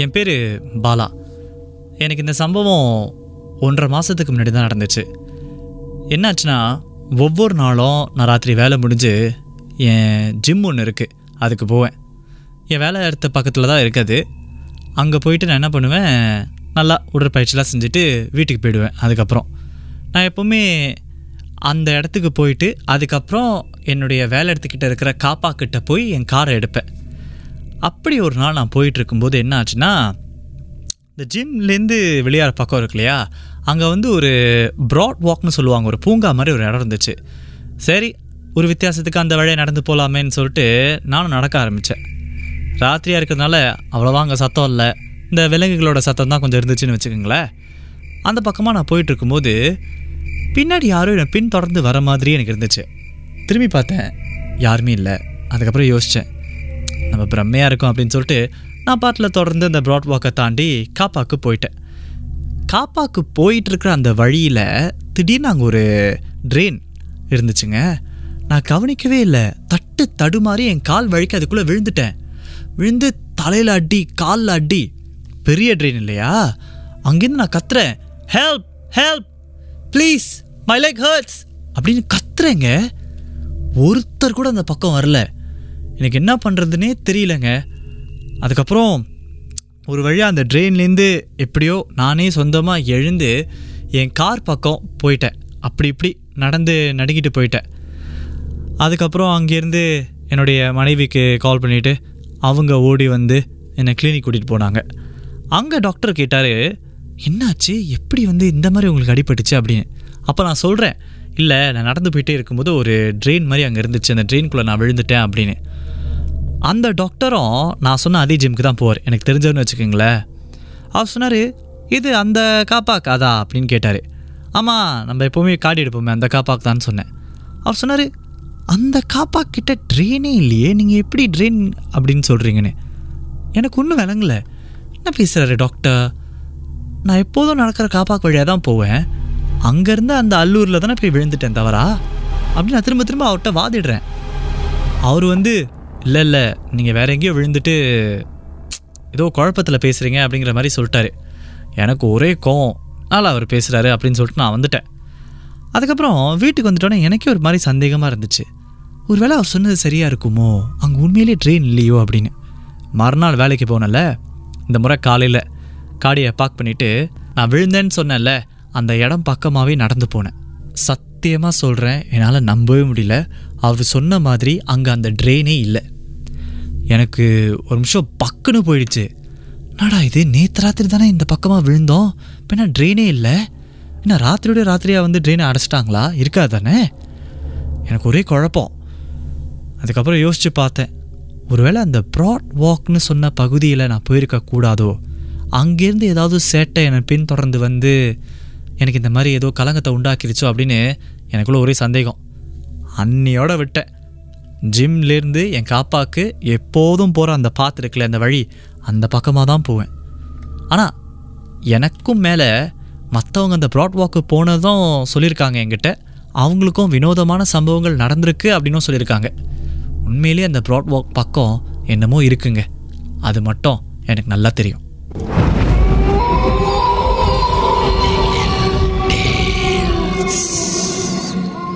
என் பேர் பாலா. எனக்கு இந்த சம்பவம் ஒன்றரை மாதத்துக்கு முன்னாடி தான் நடந்துச்சு. என்னாச்சுன்னா ஒவ்வொரு நாளும் நான் ராத்திரி வேலை முடிஞ்சு என் ஜிம் ஒன்று இருக்குது அதுக்கு போவேன். என் வேலை இடத்து பக்கத்தில் தான் இருக்குது. அங்கே போயிட்டு நான் என்ன பண்ணுவேன் நல்லா உடற்பயிற்சிலாம் செஞ்சுட்டு வீட்டுக்கு போயிடுவேன் அதுக்கப்புறம். நான் எப்போவுமே அந்த இடத்துக்கு போயிட்டு அதுக்கப்புறம் என்னுடைய வேலை இடத்துக்கிட்ட இருக்கிற காப்பாக்கிட்ட போய் என் காரை எடுப்பேன். அப்படி ஒரு நாள் நான் போயிட்டுருக்கும்போது என்ன ஆச்சுன்னா இந்த ஜிம்லேருந்து வெளியார பக்கம் இருக்கு இல்லையா அங்கே வந்து ஒரு ப்ராட் வாக்னு சொல்லுவாங்க ஒரு பூங்கா மாதிரி ஒரு இடம் இருந்துச்சு. சரி ஒரு வித்தியாசத்துக்கு அந்த வழியை நடந்து போகலாமேன்னு சொல்லிட்டு நானும் நடக்க ஆரம்பித்தேன் ராத்திரியாக இருக்கிறதுனால அவ்வளோவா அங்கே சத்தம் இல்லை. இந்த விலங்குகளோட சத்தம் தான் கொஞ்சம் இருந்துச்சுன்னு வச்சுக்கோங்களேன். அந்த பக்கமாக நான் போயிட்டு இருக்கும்போது பின்னாடி யாரும் என்னை பின் தொடர்ந்து வர மாதிரி எனக்கு இருந்துச்சு. திரும்பி பார்த்தேன் யாருமே இல்லை. அதுக்கப்புறம் யோசித்தேன் நம்ம பிரம்மையாக இருக்கும் அப்படின்னு சொல்லிட்டு நான் பாட்டில் தொடர்ந்து அந்த ப்ராட் வாக்கை தாண்டி காப்பாக்கு போயிட்டேன். காப்பாக்கு போயிட்டுருக்கிற அந்த வழியில் திடீர்னு அங்கே ஒரு ட்ரெயின் இருந்துச்சுங்க. நான் கவனிக்கவே இல்லை. தட்டு தடுமாறி என் கால் வழிக்கு அதுக்குள்ளே விழுந்துட்டேன். விழுந்து தலையில் அடி காலில் அடி. பெரிய ட்ரெயின் இல்லையா? அங்கேருந்து நான் கத்துறேன். Help help please my like hurts அப்படின்னு கத்துறேங்க. ஒருத்தர் கூட அந்த பக்கம் வரல. எனக்கு என்ன பண்ணுறதுனே தெரியலங்க. அதுக்கப்புறம் ஒரு வழியாக அந்த ட்ரெயின்லேருந்து எப்படியோ நானே சொந்தமாக எழுந்து என் கார் பக்கம் போயிட்டேன். அப்படி இப்படி நடந்து நடுங்கிட்டு போயிட்டேன். அதுக்கப்புறம் அங்கேருந்து என்னுடைய மனைவிக்கு கால் பண்ணிவிட்டு அவங்க ஓடி வந்து என்னை கிளினிக் கூட்டிகிட்டு போனாங்க. அங்கே டாக்டர் கேட்டார் என்னாச்சு? எப்படி வந்து இந்த மாதிரி உங்களுக்கு அடிபட்டுச்சு? அப்படின்னு. அப்போ நான் சொல்கிறேன் இல்லை நான் நடந்து போயிட்டே இருக்கும்போது ஒரு ட்ரெயின் மாதிரி அங்கே இருந்துச்சு. அந்த ட்ரெயின்குள்ளே நான் விழுந்துட்டேன் அப்படின்னு. அந்த டாக்டரும் நான் சொன்ன அதே ஜிம்க்கு தான் போவார். எனக்கு தெரிஞ்சவன்னு வச்சுக்கோங்களேன். அவர் சொன்னார் இது அந்த காப்பாக்கு அதா? அப்படின்னு கேட்டார். ஆமாம் நம்ம எப்போவுமே காடி எடுப்போமே அந்த காப்பாக்கு தான் சொன்னேன். அவர் சொன்னார் அந்த காப்பாக் கிட்ட ட்ரெயினே இல்லையே நீங்கள் எப்படி ட்ரெயின் அப்படின்னு சொல்கிறீங்கன்னு எனக்கு ஒன்றும் விளங்கலை. என்ன பேசுகிறாரு டாக்டர் நான் எப்போதும் நடக்கிற காப்பாக்கு வழியாக தான் போவேன். அங்கேருந்து அந்த அல்லூரில் தானே போய் விழுந்துட்டேன் தவறா? அப்படின்னு நான் திரும்ப திரும்ப அவர்கிட்ட வாதிடுறேன். அவர் வந்து இல்லை இல்லை. நீங்கள் வேற எங்கேயோ விழுந்துட்டு ஏதோ குழப்பத்தில் பேசுகிறீங்க அப்படிங்கிற மாதிரி சொல்லிட்டாரு. எனக்கு ஒரே கோவம். நாள் அவர் பேசுகிறாரு அப்படின்னு சொல்லிட்டு நான் வந்துட்டேன். அதுக்கப்புறம் வீட்டுக்கு வந்துட்டோன்னே எனக்கே ஒரு மாதிரி சந்தேகமாக இருந்துச்சு. ஒருவேளை அவர் சொன்னது சரியாக இருக்குமோ? அங்கே உண்மையிலே ட்ரெயின் இல்லையோ அப்படின்னு. மறுநாள் வேலைக்கு போனேன்ல. இந்த முறை காலையில் காடியை பார்க் பண்ணிவிட்டு நான் விழுந்தேன்னு சொன்னேன்ல அந்த இடம் பக்கமாகவே நடந்து போனேன். சத்தியமாக சொல்கிறேன் என்னால் நம்பவே முடியல. அவர் சொன்ன மாதிரி அங்கே அந்த ட்ரெயினே இல்லை. எனக்கு ஒரு நிமிஷம் பக்குன்னு போயிடுச்சு. என்னடா இது நேற்று ராத்திரி தானே இந்த பக்கமாக விழுந்தோம்? இப்போ என்ன ட்ரெயினே இல்லை? என்ன ராத்திரியோட ராத்திரியாக வந்து ட்ரெயினை அடைச்சிட்டாங்களா? இருக்கா தானே? எனக்கு ஒரே குழப்பம். அதுக்கப்புறம் யோசித்து பார்த்தேன். ஒருவேளை அந்த ப்ராட் வாக்னு சொன்ன பகுதியில் நான் போயிருக்க கூடாதோ? அங்கேருந்து ஏதாவது சேட்டை என்னை பின்தொடர்ந்து வந்து எனக்கு இந்த மாதிரி ஏதோ கலங்கத்தை உண்டாக்கிருச்சோ அப்படின்னு எனக்குள்ள ஒரே சந்தேகம். அன்னியோட விட்டேன். ஜிம்லேருந்து என் காப்பாக்கு எப்போதும் போகிற அந்த பாத்து இருக்குல்ல அந்த வழி அந்த பக்கமாக தான் போவேன். ஆனால் எனக்கும் மேலே மற்றவங்க அந்த ப்ராட் வாக்கு போனதும் சொல்லியிருக்காங்க என்கிட்ட. அவங்களுக்கும் வினோதமான சம்பவங்கள் நடந்திருக்கு அப்படின்னும் சொல்லியிருக்காங்க உண்மையிலேயே அந்த ப்ராட் வாக் பக்கம் என்னமோ இருக்குங்க. அது மட்டும் எனக்கு நல்லா தெரியும்.